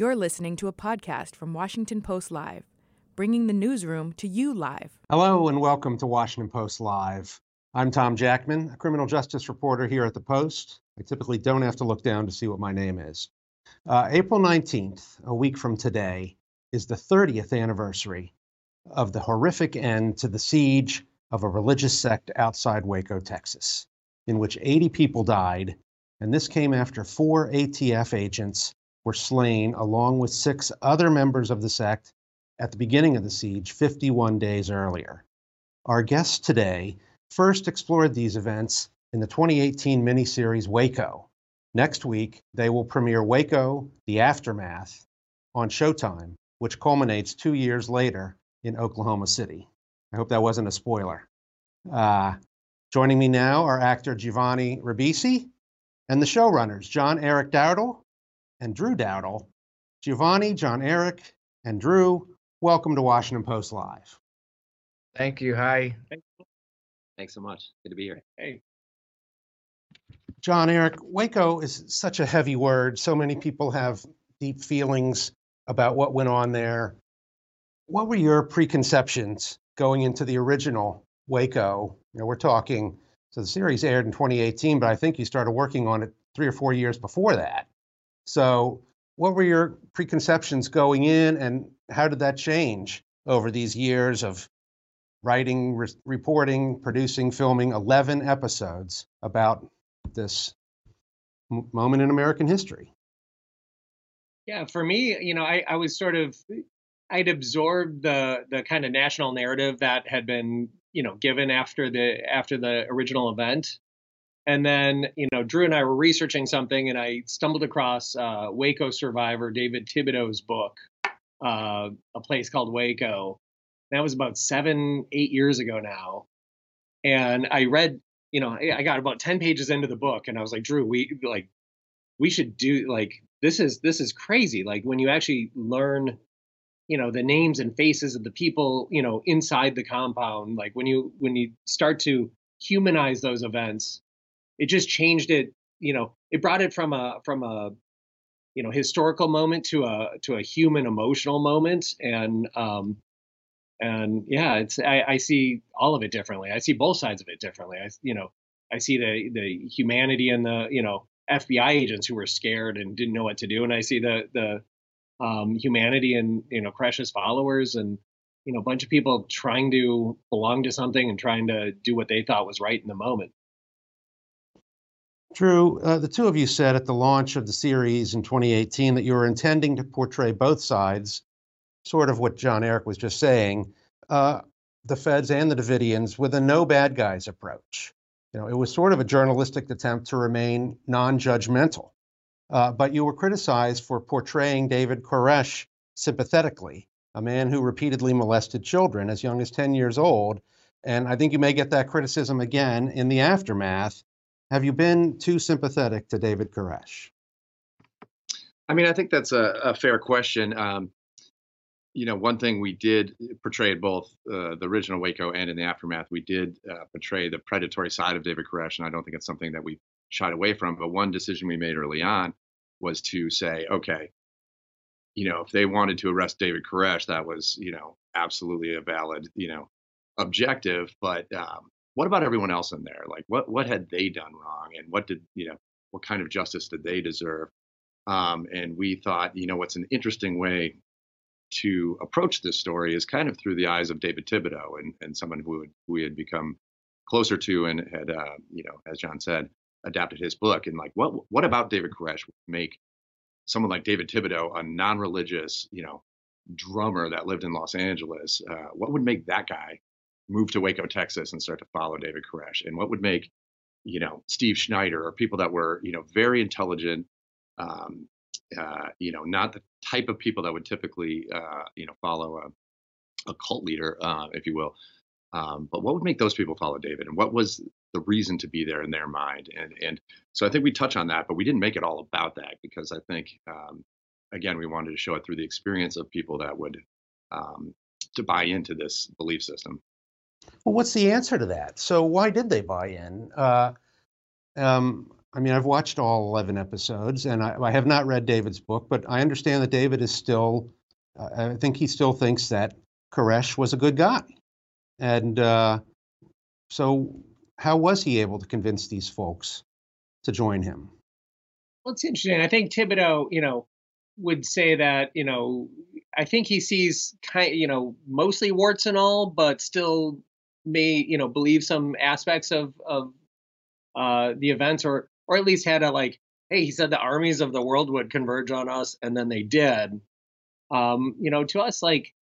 You're listening to a podcast from Washington Post Live, bringing the newsroom to you live. Hello, and welcome to Washington Post Live. I'm Tom Jackman, a criminal justice reporter here at the Post. I typically don't have to look down to see what my name is. Uh, April 19th, a week from today, is the 30th anniversary of the horrific end to the siege of a religious sect outside Waco, Texas, in which 80 people died. And this came after four ATF agents were slain, along with six other members of the sect, at the beginning of the siege 51 days earlier. Our guests today first explored these events in the 2018 miniseries Waco. Next week, they will premiere Waco The Aftermath on Showtime, which culminates two years later in Oklahoma City. I hope that wasn't a spoiler. Uh, joining me now are actor Giovanni Ribisi and the showrunners, John Erick Dowdle and Drew Dowdle. Giovanni, John Erick, and Drew, welcome to Washington Post Live. Thank you. Hi. Thanks so much. Good to be here. Hey. John Erick, Waco is such a heavy word. So many people have deep feelings about what went on there. What were your preconceptions going into the original Waco? You know, we're talking, so the series aired in 2018, but I think you started working on it three or four years before that. So, what were your preconceptions going in, and how did that change over these years of writing, re- reporting, producing, filming 11 episodes about this m- moment in American history? Yeah, for me, you know, I, I was sort of I'd absorbed the the kind of national narrative that had been, you know, given after the after the original event. And then, you know, Drew and I were researching something, and I stumbled across uh, Waco survivor David Thibodeau's book, uh, a place called Waco. That was about seven, eight years ago now. And I read, you know, I got about ten pages into the book, and I was like, Drew, we like, we should do like this is this is crazy. Like when you actually learn you know the names and faces of the people you know inside the compound like when you when you start to humanize those events it just changed it you know it brought it from a from a you know historical moment to a to a human emotional moment and um and yeah it's I, I see all of it differently i see both sides of it differently i you know i see the the humanity and the you know fbi agents who were scared and didn't know what to do and i see the the um, humanity and you know Koresh's followers and you know a bunch of people trying to belong to something and trying to do what they thought was right in the moment. Drew, uh, the two of you said at the launch of the series in 2018 that you were intending to portray both sides, sort of what John Erick was just saying, uh, the Feds and the Davidians, with a no bad guys approach. You know, it was sort of a journalistic attempt to remain non-judgmental. Uh, but you were criticized for portraying David Koresh sympathetically, a man who repeatedly molested children as young as 10 years old. And I think you may get that criticism again in the aftermath. Have you been too sympathetic to David Koresh? I mean, I think that's a, a fair question. Um, you know, one thing we did portray at both uh, the original Waco and in the aftermath, we did uh, portray the predatory side of David Koresh, and I don't think it's something that we shied away from. But one decision we made early on was to say, okay, you know, if they wanted to arrest David Koresh, that was, you know, absolutely a valid, you know, objective. But um, what about everyone else in there? Like, what what had they done wrong, and what did you know, what kind of justice did they deserve? Um, and we thought, you know, what's an interesting way to approach this story is kind of through the eyes of David Thibodeau and, and someone who, had, we had become closer to and had, uh, you know, as John said, adapted his book and like what what about David Koresh would make someone like David Thibodeau a non-religious you know drummer that lived in Los Angeles uh, what would make that guy move to Waco Texas and start to follow David Koresh and what would make you know Steve Schneider or people that were you know very intelligent um, uh, you know not the type of people that would typically uh, you know follow a, a cult leader uh, if you will um, but what would make those people follow David, and what was the reason to be there in their mind? And and so I think we touch on that, but we didn't make it all about that because I think um, again we wanted to show it through the experience of people that would um, to buy into this belief system. Well, what's the answer to that? So why did they buy in? Uh, um, I mean, I've watched all 11 episodes and I, I have not read David's book, but I understand that David is still, uh, I think he still thinks that Koresh was a good guy. And uh, so, how was he able to convince these folks to join him? Well, it's interesting. I think Thibodeau, you know, would say that, you know, I think he sees kind, you know, mostly warts and all, but still may, you know, believe some aspects of of uh, the events, or or at least had a like, hey, he said the armies of the world would converge on us, and then they did. Um, you know, to us, like,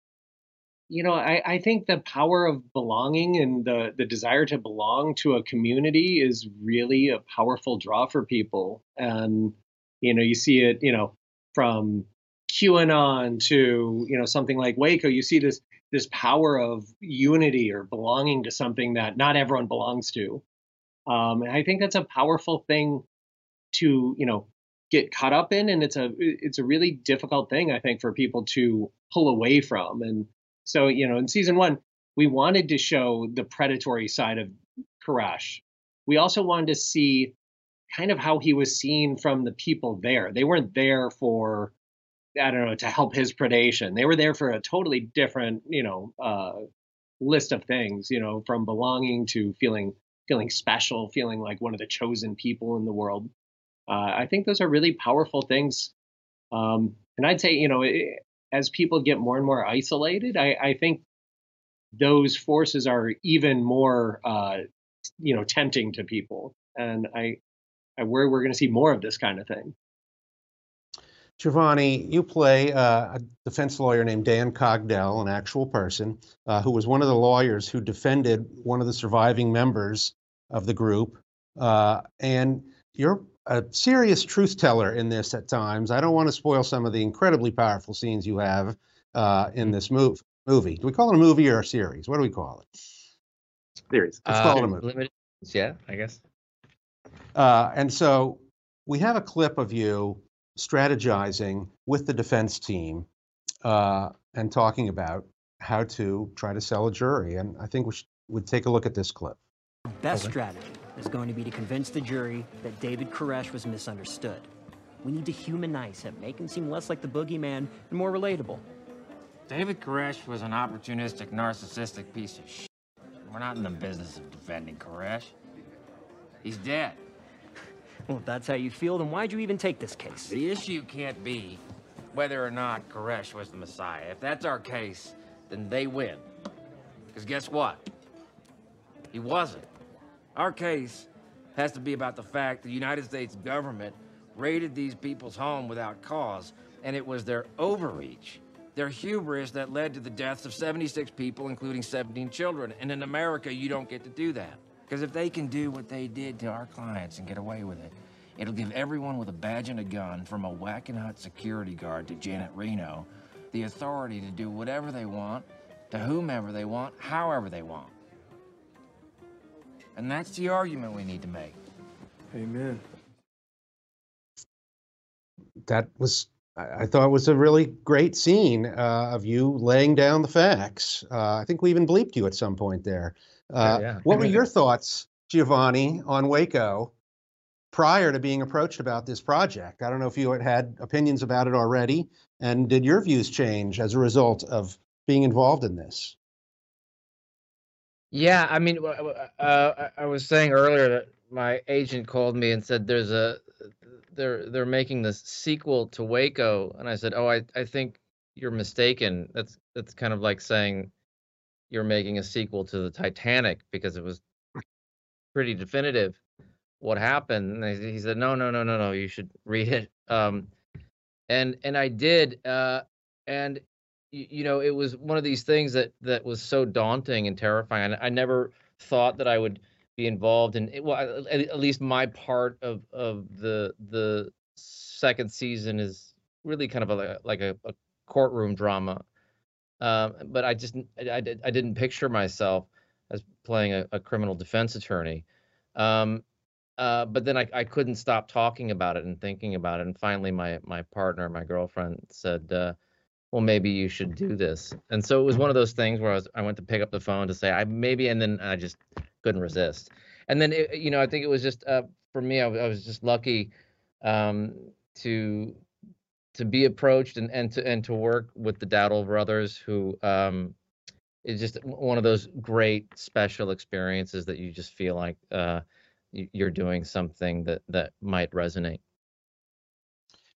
you know, I, I think the power of belonging and the the desire to belong to a community is really a powerful draw for people, and you know, you see it, you know, from QAnon to you know something like Waco, you see this this power of unity or belonging to something that not everyone belongs to. Um, and I think that's a powerful thing to you know get caught up in, and it's a it's a really difficult thing I think for people to pull away from. And so you know in season one we wanted to show the predatory side of Koresh. We also wanted to see kind of how he was seen from the people there. They weren't there for I don't know to help his predation. They were there for a totally different you know uh, list of things. You know from belonging to feeling feeling special, feeling like one of the chosen people in the world. Uh, I think those are really powerful things. Um, and I'd say, you know, it, as people get more and more isolated, I, I think those forces are even more, uh, you know, tempting to people. And I, I worry we're going to see more of this kind of thing. Giovanni, you play uh, a defense lawyer named Dan Cogdell, an actual person, uh, who was one of the lawyers who defended one of the surviving members of the group. Uh, and you're a serious truth teller in this at times. I don't want to spoil some of the incredibly powerful scenes you have uh, in this move, movie. Do we call it a movie or a series? What do we call it? Series. Let's call it a movie. Limited, yeah, I guess. Uh, and so we have a clip of you strategizing with the defense team uh, and talking about how to try to sell a jury. And I think we should would take a look at this clip. Our best strategy is going to be to convince the jury that David Koresh was misunderstood. We need to humanize him, make him seem less like the boogeyman and more relatable. David Koresh was an opportunistic, narcissistic piece of shit. We're not in the business of defending Koresh. He's dead. Well, if that's how you feel, then why'd you even take this case? The issue can't be whether or not Koresh was the Messiah. If that's our case, then they win. Because guess what? He wasn't. Our case has to be about the fact the United States government raided these people's home without cause, and it was their overreach, their hubris that led to the deaths of 76 people, including 17 children. And in America, you don't get to do that. Because if they can do what they did to our clients and get away with it, it'll give everyone with a badge and a gun, from a Wackenhut security guard to Janet Reno, the authority to do whatever they want, to whomever they want, however they want. And that's the argument we need to make. Amen. That was, I I thought, was a really great scene uh, of you laying down the facts. Uh, I think we even bleeped you at some point there. Uh, yeah. What were your thoughts, Giovanni, on Waco prior to being approached about this project? I don't know if you had had opinions about it already, and did your views change as a result of being involved in this? Yeah, I mean, w- w- uh, I I was saying earlier that my agent called me and said there's a they're they're making this sequel to Waco, and I said, oh, I I think you're mistaken. That's that's kind of like saying you're making a sequel to the Titanic because it was pretty definitive what happened. And he said, no, no, no, no, no, you should read it. Um, and and I did, uh, and y- you know, it was one of these things that that was so daunting and terrifying. I, I never thought that I would be involved in it. Well, at, at least my part of of the the second season is really kind of a, like a, a courtroom drama. Um, but I just I, I, did- I didn't picture myself as playing a, a criminal defense attorney. Um, uh, but then I, I couldn't stop talking about it and thinking about it. And finally, my my partner, my girlfriend, said, uh, "Well, maybe you should do this." And so it was one of those things where I was I went to pick up the phone to say I maybe, and then I just couldn't resist. And then it, you know I think it was just uh, for me, I, I was just lucky um, to to be approached and, and to and to work with the Dowdle brothers, who um, is just one of those great special experiences that you just feel like uh, you're doing something that that might resonate.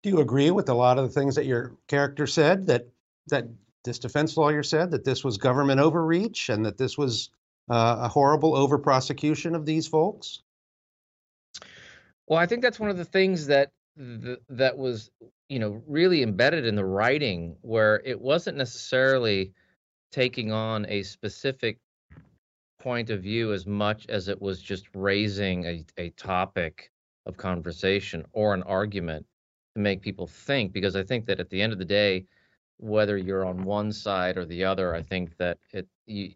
Do you agree with a lot of the things that your character said that that this defense lawyer said that this was government overreach and that this was uh, a horrible over prosecution of these folks? Well, I think that's one of the things that th- that was you know really embedded in the writing, where it wasn't necessarily taking on a specific point of view as much as it was just raising a, a topic of conversation or an argument to make people think because i think that at the end of the day whether you're on one side or the other i think that it you,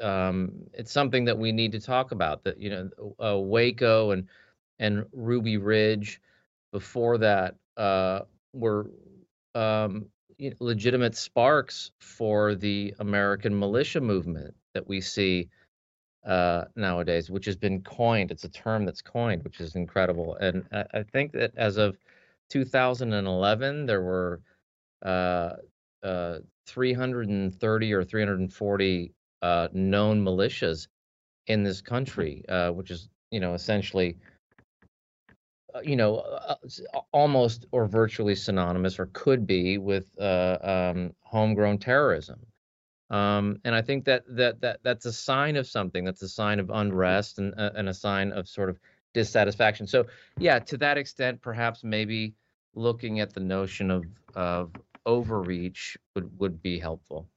um, it's something that we need to talk about that you know uh, waco and and ruby ridge before that uh, were um, legitimate sparks for the american militia movement that we see uh, nowadays, which has been coined. It's a term that's coined, which is incredible. And I, I think that as of 2011, there were uh, uh, 330 or 340 uh, known militias in this country, uh, which is, you know, essentially, you know, almost or virtually synonymous, or could be with um, homegrown terrorism. Um, and I think that that that that's a sign of something. That's a sign of unrest and uh, and a sign of sort of dissatisfaction. So yeah, to that extent, perhaps maybe looking at the notion of of overreach would would be helpful.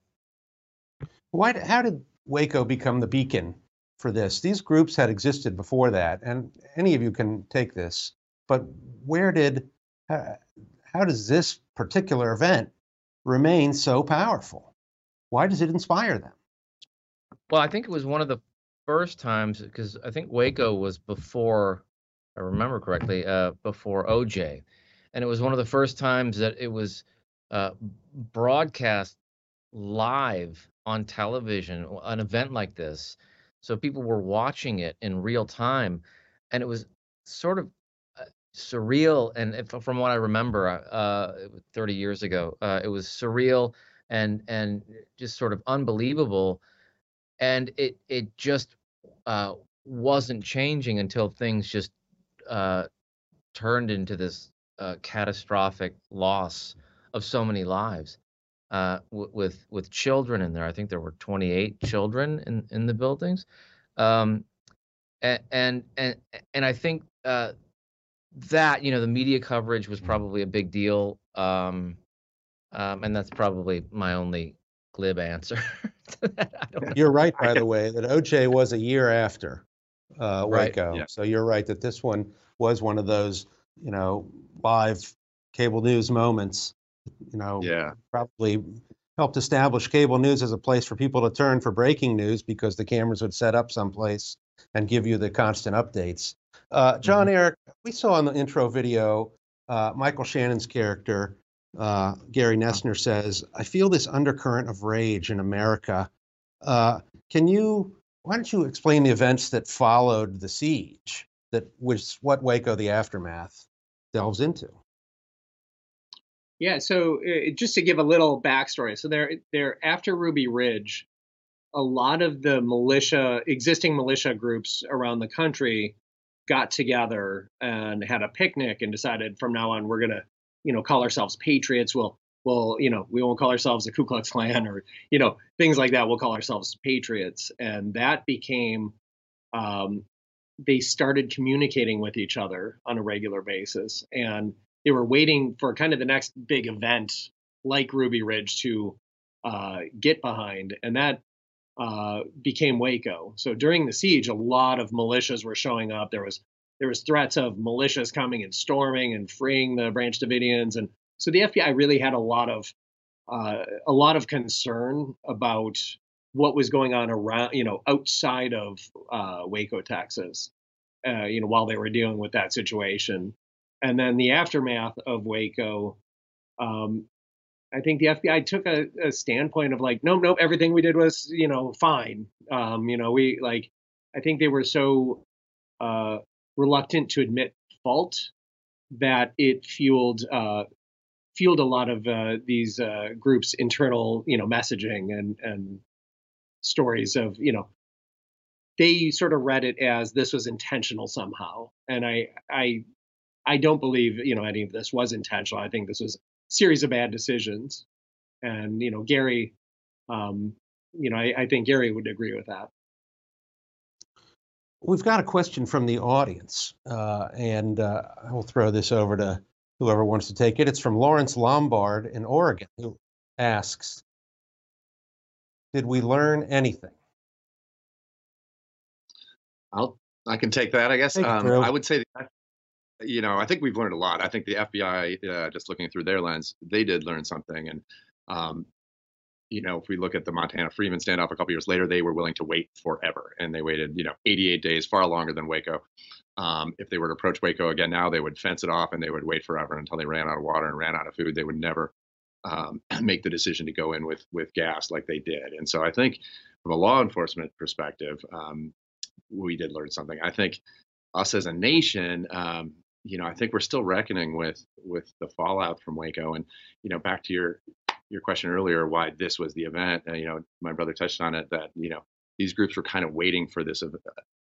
Why? How did Waco become the beacon for this? These groups had existed before that, and any of you can take this. But where did? Uh, how does this particular event remain so powerful? Why does it inspire them? Well, I think it was one of the first times because I think Waco was before, I remember correctly, uh, before OJ, and it was one of the first times that it was uh, broadcast live on television, an event like this. So people were watching it in real time, and it was sort of surreal. And if, from what I remember, uh, 30 years ago, uh, it was surreal and and just sort of unbelievable and it it just uh, wasn't changing until things just uh, turned into this uh, catastrophic loss of so many lives uh, w- with with children in there. I think there were 28 children in in the buildings, um, and and and and I think uh, that you know the media coverage was probably a big deal. Um, um, and that's probably my only glib answer. you're right, by the way, that OJ was a year after uh, Waco. Right. Yeah. So you're right that this one was one of those, you know, live cable news moments. You know, yeah, probably helped establish cable news as a place for people to turn for breaking news because the cameras would set up someplace and give you the constant updates. Uh, John mm-hmm. Eric, we saw in the intro video uh, Michael Shannon's character uh, Gary Noesner, says, I feel this undercurrent of rage in America. Uh, can you, why don't you explain the events that followed the siege, that was what Waco, the aftermath, delves into? Yeah, so uh, just to give a little backstory, so there, there after Ruby Ridge, a lot of the militia, existing militia groups around the country, got together and had a picnic and decided from now on we're to you know call ourselves patriots. We'll we'll you know we won't call ourselves the ku klux klan or you know things like that. We'll call ourselves patriots. And that became um, they started communicating with each other on a regular basis. And they were waiting for kind of the next big event like ruby ridge to uh, get behind. And that uh, became waco. So during the siege a lot of militias were showing up. There was there was threats of militias coming and storming and freeing the Branch Davidians, and so the FBI really had a lot of uh, a lot of concern about what was going on around, you know, outside of uh, Waco, Texas, uh, you know, while they were dealing with that situation, and then the aftermath of Waco. Um, I think the FBI took a, a, standpoint of like, nope, nope, everything we did was, you know, fine. Um, you know, we like, I think they were so uh, reluctant to admit fault that it fueled uh, fueled a lot of uh, these uh, groups' internal, you know, messaging and and stories of, you know, they sort of read it as this was intentional somehow, and I I I don't believe you know any of this was intentional. I think this was series of bad decisions, and you know Gary, um, you know I, I think Gary would agree with that. We've got a question from the audience, uh, and uh, I will throw this over to whoever wants to take it. It's from Lawrence Lombard in Oregon, who asks Did we learn anything? I'll I can take that, I guess. Um, I would say, that, you know, I think we've learned a lot. I think the FBI, uh, just looking through their lens, they did learn something. And, um, you know, if we look at the Montana Freemen standoff a couple years later, they were willing to wait forever, and they waited, you know, 88 days, far longer than Waco. Um, if they were to approach Waco again now, they would fence it off and they would wait forever until they ran out of water and ran out of food. They would never um, make the decision to go in with with gas like they did. And so I think, from a law enforcement perspective, um, we did learn something. I think us as a nation, um, you know, I think we're still reckoning with with the fallout from Waco. And you know, back to your your question earlier, why this was the event. Uh, you know, my brother touched on it that you know these groups were kind of waiting for this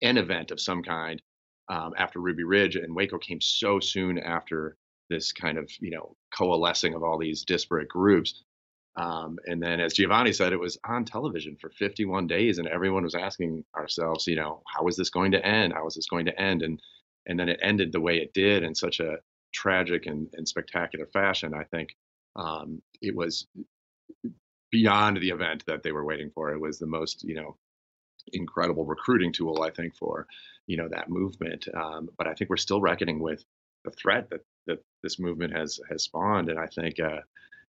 an event of some kind um, after Ruby Ridge, and Waco came so soon after this kind of you know coalescing of all these disparate groups. Um, and then, as Giovanni said, it was on television for 51 days, and everyone was asking ourselves, you know, how is this going to end? How is this going to end? And and then it ended the way it did in such a tragic and, and spectacular fashion. I think um, it was beyond the event that they were waiting for. It was the most, you know, incredible recruiting tool, I think, for you know that movement. Um, but I think we're still reckoning with the threat that that this movement has has spawned, and I think. Uh,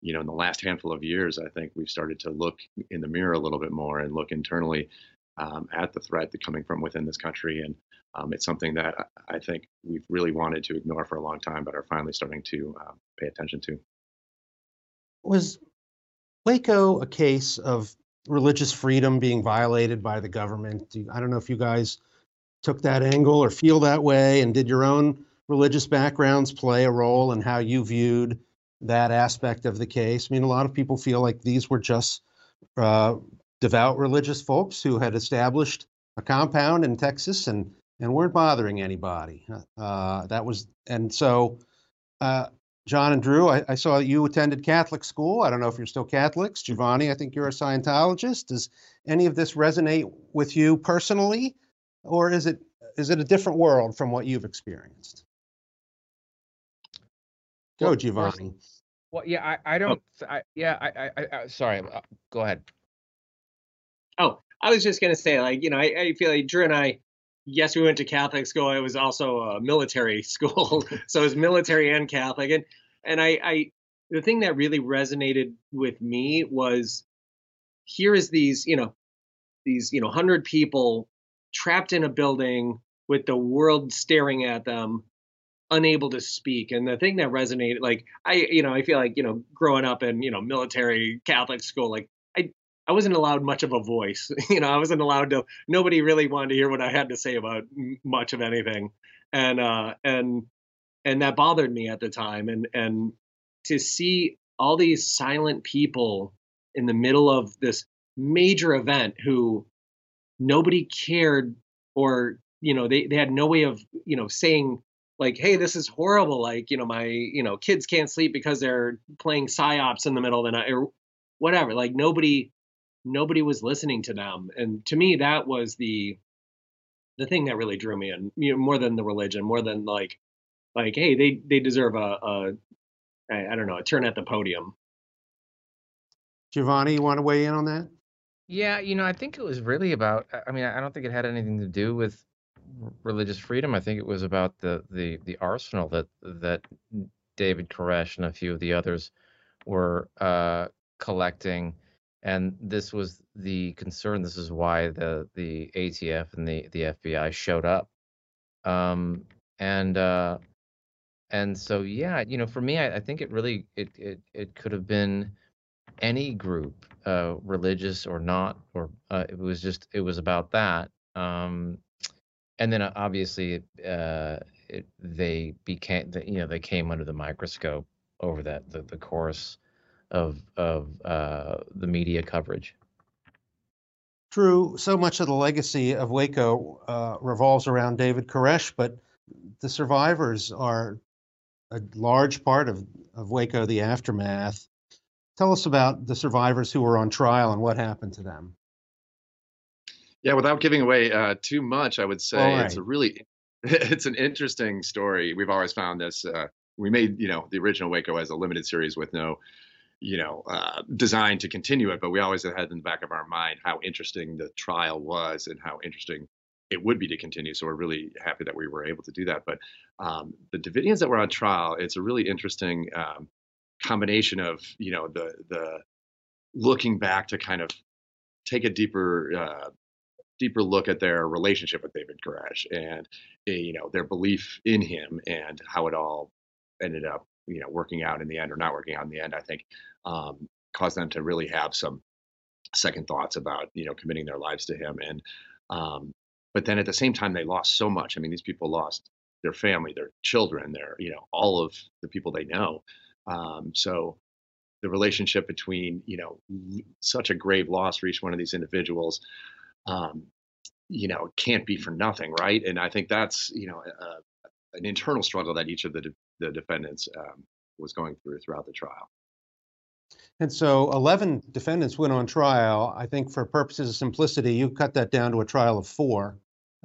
you know, in the last handful of years, I think we've started to look in the mirror a little bit more and look internally um, at the threat that coming from within this country. And um, it's something that I think we've really wanted to ignore for a long time, but are finally starting to uh, pay attention to. Was Waco a case of religious freedom being violated by the government? Do you- I don't know if you guys took that angle or feel that way, and did your own religious backgrounds play a role in how you viewed that aspect of the case? I mean, a lot of people feel like these were just uh, devout religious folks who had established a compound in Texas and and weren't bothering anybody. Uh, that was and so. Uh, John and Drew, I, I saw you attended Catholic school. I don't know if you're still Catholics. Giovanni, I think you're a Scientologist. Does any of this resonate with you personally, or is it is it a different world from what you've experienced? Go, Giovanni. Well, yeah, I, I don't. th- I, yeah, I, I, I, I, sorry. uh, Go ahead. Oh, I was just gonna say, like, you know, I, I feel like Drew and I, yes, we went to Catholic school. It was also a military school, so it was military and Catholic. And and I, I, the thing that really resonated with me was, here is these, you know, these, you know, hundred people trapped in a building with the world staring at them, unable to speak. And the thing that resonated, like, I, you know, I feel like, you know, growing up in, you know, military Catholic school, like. I, wasn't allowed much of a voice. You know, I wasn't allowed to. Nobody really wanted to hear what I had to say about much of anything, and uh, and and that bothered me at the time. And and to see all these silent people in the middle of this major event who nobody cared, or you know, they they had no way of you know saying like, hey, this is horrible. Like, you know, my you know kids can't sleep because they're playing psyops in the middle of the night or whatever. Like nobody nobody was listening to them and to me that was the the thing that really drew me in you know, more than the religion more than like like hey they they deserve a, a I don't know a turn at the podium Giovanni, you want to weigh in on that? Yeah, you know, I think it was really about. I- I mean, I don't think it had anything to do with religious freedom. I think it was about the the the arsenal that that David Koresh and a few of the others were uh, collecting, and this was the concern. This is why the the ATF and the the FBI showed up, um, and uh, and so yeah, you know, for me, I, I think it really it it it could have been any group, uh, religious or not, or uh, it was just it was about that. Um, and then uh, obviously uh, it, they became you know they came under the microscope over that the, the course of of uh, the media coverage. True, so much of the legacy of Waco uh, revolves around David Koresh, but the survivors are a large part of, of Waco, the aftermath. Tell us about the survivors who were on trial and what happened to them. Yeah, without giving away uh, too much, I would say right. it's a really it's an interesting story. We've always found this. Uh, we made you know the original Waco as a limited series with no you know uh, design to continue it, but we always had in the back of our mind how interesting the trial was and how interesting it would be to continue. So we're really happy that we were able to do that. But um, the Davidians that were on trial, it's a really interesting um, combination of you know the the looking back to kind of take a deeper uh, deeper look at their relationship with David Koresh and eh, you know their belief in him and how it all ended up you know working out in the end or not working out in the end. I think um, caused them to really have some second thoughts about you know committing their lives to him and um, but then at the same time they lost so much. I mean these people lost their family, their children, their you know all of the people they know. Um, so the relationship between you know such a grave loss for each one of these individuals um, you know, can't be for nothing, right? And I think that's you know a, an internal struggle that each of the the defendants um, was going through throughout the trial. And so 11 defendants went on trial. I think for purposes of simplicity, you cut that down to a trial of four.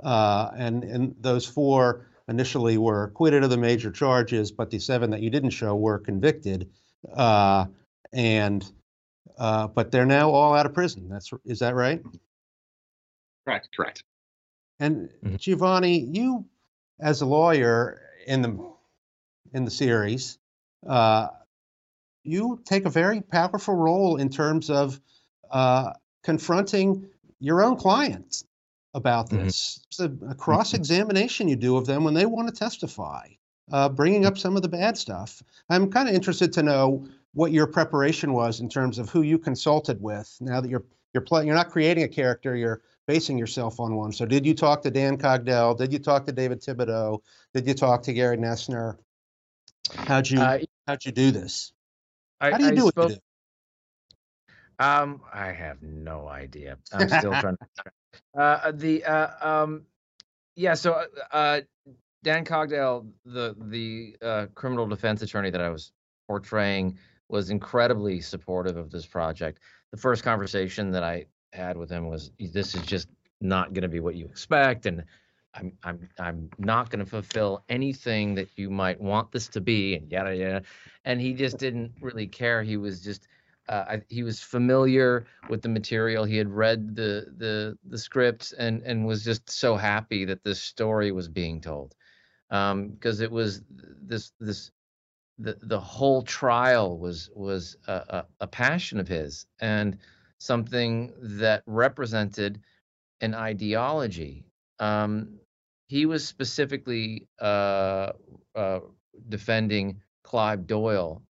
Uh, and, and those four initially were acquitted of the major charges, but the seven that you didn't show were convicted. Uh, and uh, but they're now all out of prison. That's is that right? Correct. Correct. And mm-hmm. Giovanni, you as a lawyer in the in the series, uh, you take a very powerful role in terms of uh, confronting your own clients about mm-hmm. this. Mm-hmm. It's a, a cross examination you do of them when they want to testify, uh, bringing up some of the bad stuff. I'm kind of interested to know what your preparation was in terms of who you consulted with. Now that you're you're playing, you're not creating a character, you're basing yourself on one. So did you talk to Dan Cogdell? Did you talk to David Thibodeau? Did you talk to Gary Noesner? How'd you uh, how'd you do this? I, How do you I do spoke, it? Um, I have no idea. I'm still trying. To, uh, the uh, um, yeah. So uh, uh, Dan Cogdell, the the uh, criminal defense attorney that I was portraying, was incredibly supportive of this project. The first conversation that I had with him was this is just not going to be what you expect and I'm I'm I'm not going to fulfill anything that you might want this to be and yada yada and he just didn't really care. He was just uh, I, he was familiar with the material. He had read the the the script and and was just so happy that this story was being told. Because um, it was this this the the whole trial was was a, a, a passion of his and something that represented an ideology. Um, he was specifically uh, uh, defending Clive Doyle,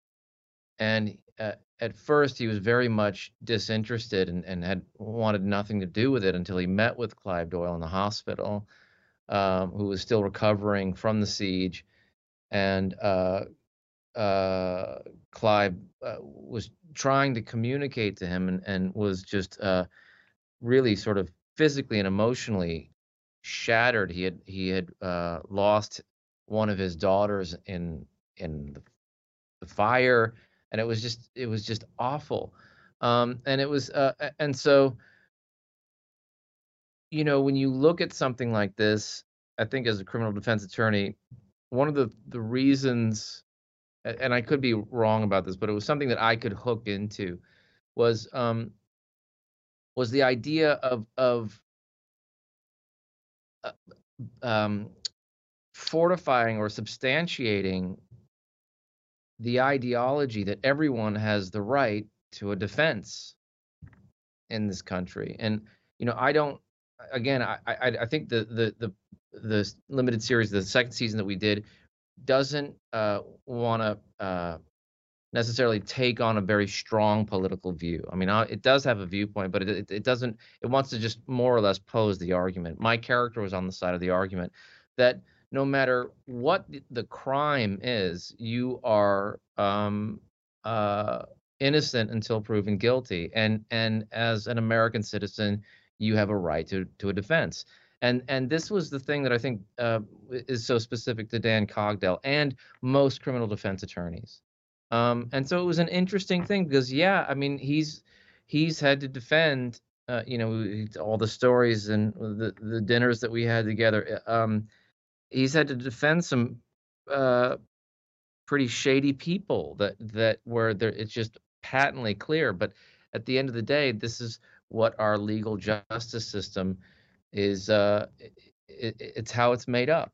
and uh, at first he was very much disinterested and, and, had wanted nothing to do with it until he met with Clive Doyle in the hospital, um, who was still recovering from the siege, and uh, uh, Clive was trying to communicate to him and, and was just really sort of physically and emotionally shattered. He had he had uh, lost one of his daughters in in the, fire, and it was just it was just awful. Um, and it was uh, and so you know when you look at something like this, I think as a criminal defense attorney, one of the the reasons and I could be wrong about this, but it was something that I could hook into was um was the idea of of um fortifying or substantiating the ideology that everyone has the right to a defense in this country. And you know i don't again i i, I think the the the the limited series the second season that we did doesn't uh, want to uh, necessarily take on a very strong political view. I mean, uh, it does have a viewpoint, but it, it, doesn't. It wants to just more or less pose the argument. My character was on the side of the argument that no matter what the crime is, you are um, uh, innocent until proven guilty, and and as an American citizen, you have a right to to a defense. And and this was the thing that I think uh, is so specific to Dan Cogdell and most criminal defense attorneys. Um, and so it was an interesting thing because yeah, I mean he's he's had to defend uh, you know all the stories and the the dinners that we had together. Uh, um, he's had to defend some uh, pretty shady people that that where there it's just patently clear. But at the end of the day, this is what our legal justice system is. Uh, it, it's how it's made up.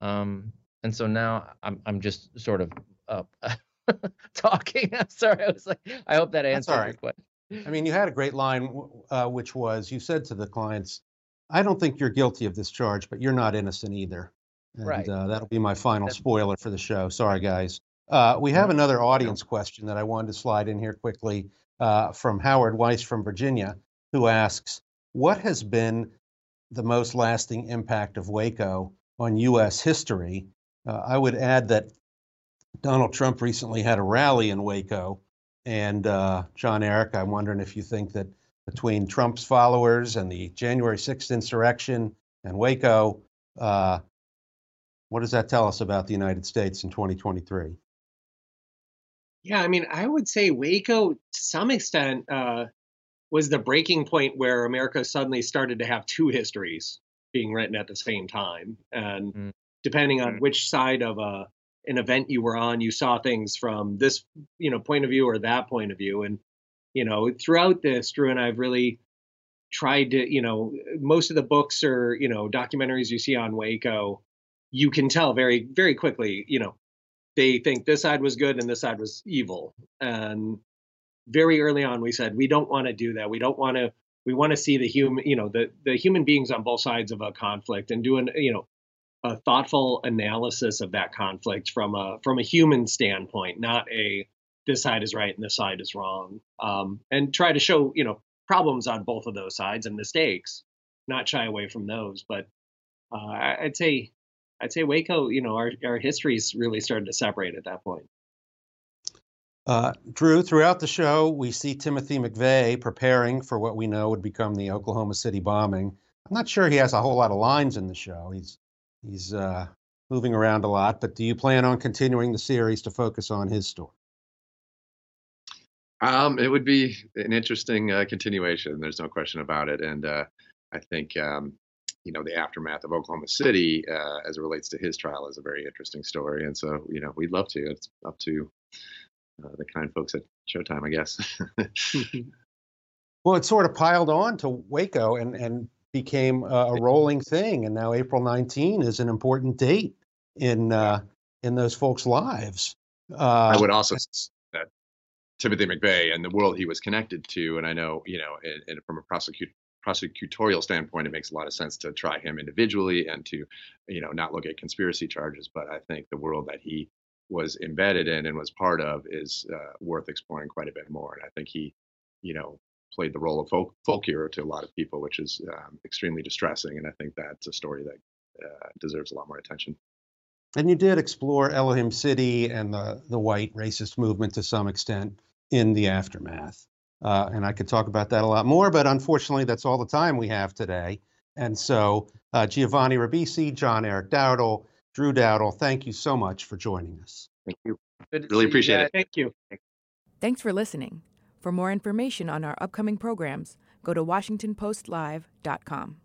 Um, and so now I'm I'm just sort of up talking. I'm sorry. I was like, I hope that answered right. your question. I mean, you had a great line, uh, which was you said to the clients, "I don't think you're guilty of this charge, but you're not innocent either." And, right. Uh, that'll be my final spoiler for the show. Sorry, guys. Uh, we have another audience question that I wanted to slide in here quickly uh, from Howard Weiss from Virginia, who asks, "What has been the most lasting impact of Waco on U.S. history?" Uh, I would add that Donald Trump recently had a rally in Waco, and uh, John Erick, I'm wondering if you think that between Trump's followers and the January 6th insurrection and Waco, uh, what does that tell us about the United States in 2023? Yeah, I mean, I would say Waco, to some extent, uh, was the breaking point where America suddenly started to have two histories being written at the same time, and mm. depending on which side of a an event you were on, you saw things from this you know point of view or that point of view, and you know throughout this, Drew and I've really tried to you know most of the books or you know documentaries you see on Waco, you can tell very very quickly you know they think this side was good and this side was evil. And very early on, we said we don't want to do that. We don't want to. We want to see the human, you know, the the human beings on both sides of a conflict and doing, you know, a thoughtful analysis of that conflict from a from a human standpoint, not a this side is right and this side is wrong, um, and try to show you know problems on both of those sides and mistakes, not shy away from those. But uh, I'd say I'd say Waco, you know, our, our histories really started to separate at that point. Uh, Drew, throughout the show, we see Timothy McVeigh preparing for what we know would become the Oklahoma City bombing. I'm not sure he has a whole lot of lines in the show. He's he's uh, moving around a lot. But do you plan on continuing the series to focus on his story? Um, it would be an interesting uh, continuation. There's no question about it, and uh, I think um, you know the aftermath of Oklahoma City uh, as it relates to his trial is a very interesting story, and so you know we'd love to. It's up to uh, the kind folks at Showtime, I guess. well, it sort of piled on to Waco and and became a, a rolling thing, and now April 19 is an important date in uh, in those folks' lives. I would also that Timothy McVeigh and the world he was connected to, and I know you know, and, and from a prosecute prosecutorial standpoint, it makes a lot of sense to try him individually and to, you know, not look at conspiracy charges. But I think the world that he was embedded in and was part of is uh, worth exploring quite a bit more. And I think he, you know, played the role of folk, folk hero to a lot of people, which is um, extremely distressing. And I think that's a story that uh, deserves a lot more attention. And you did explore Elohim City and the, the white racist movement to some extent in the aftermath. Uh, and I could talk about that a lot more, but unfortunately, that's all the time we have today. And so, uh, Giovanni Ribisi, John Erick Dowdle, Drew Dowdle, thank you so much for joining us. Thank you. Really appreciate it. Thank you. Thanks for listening. For more information on our upcoming programs, go to WashingtonPostLive.com.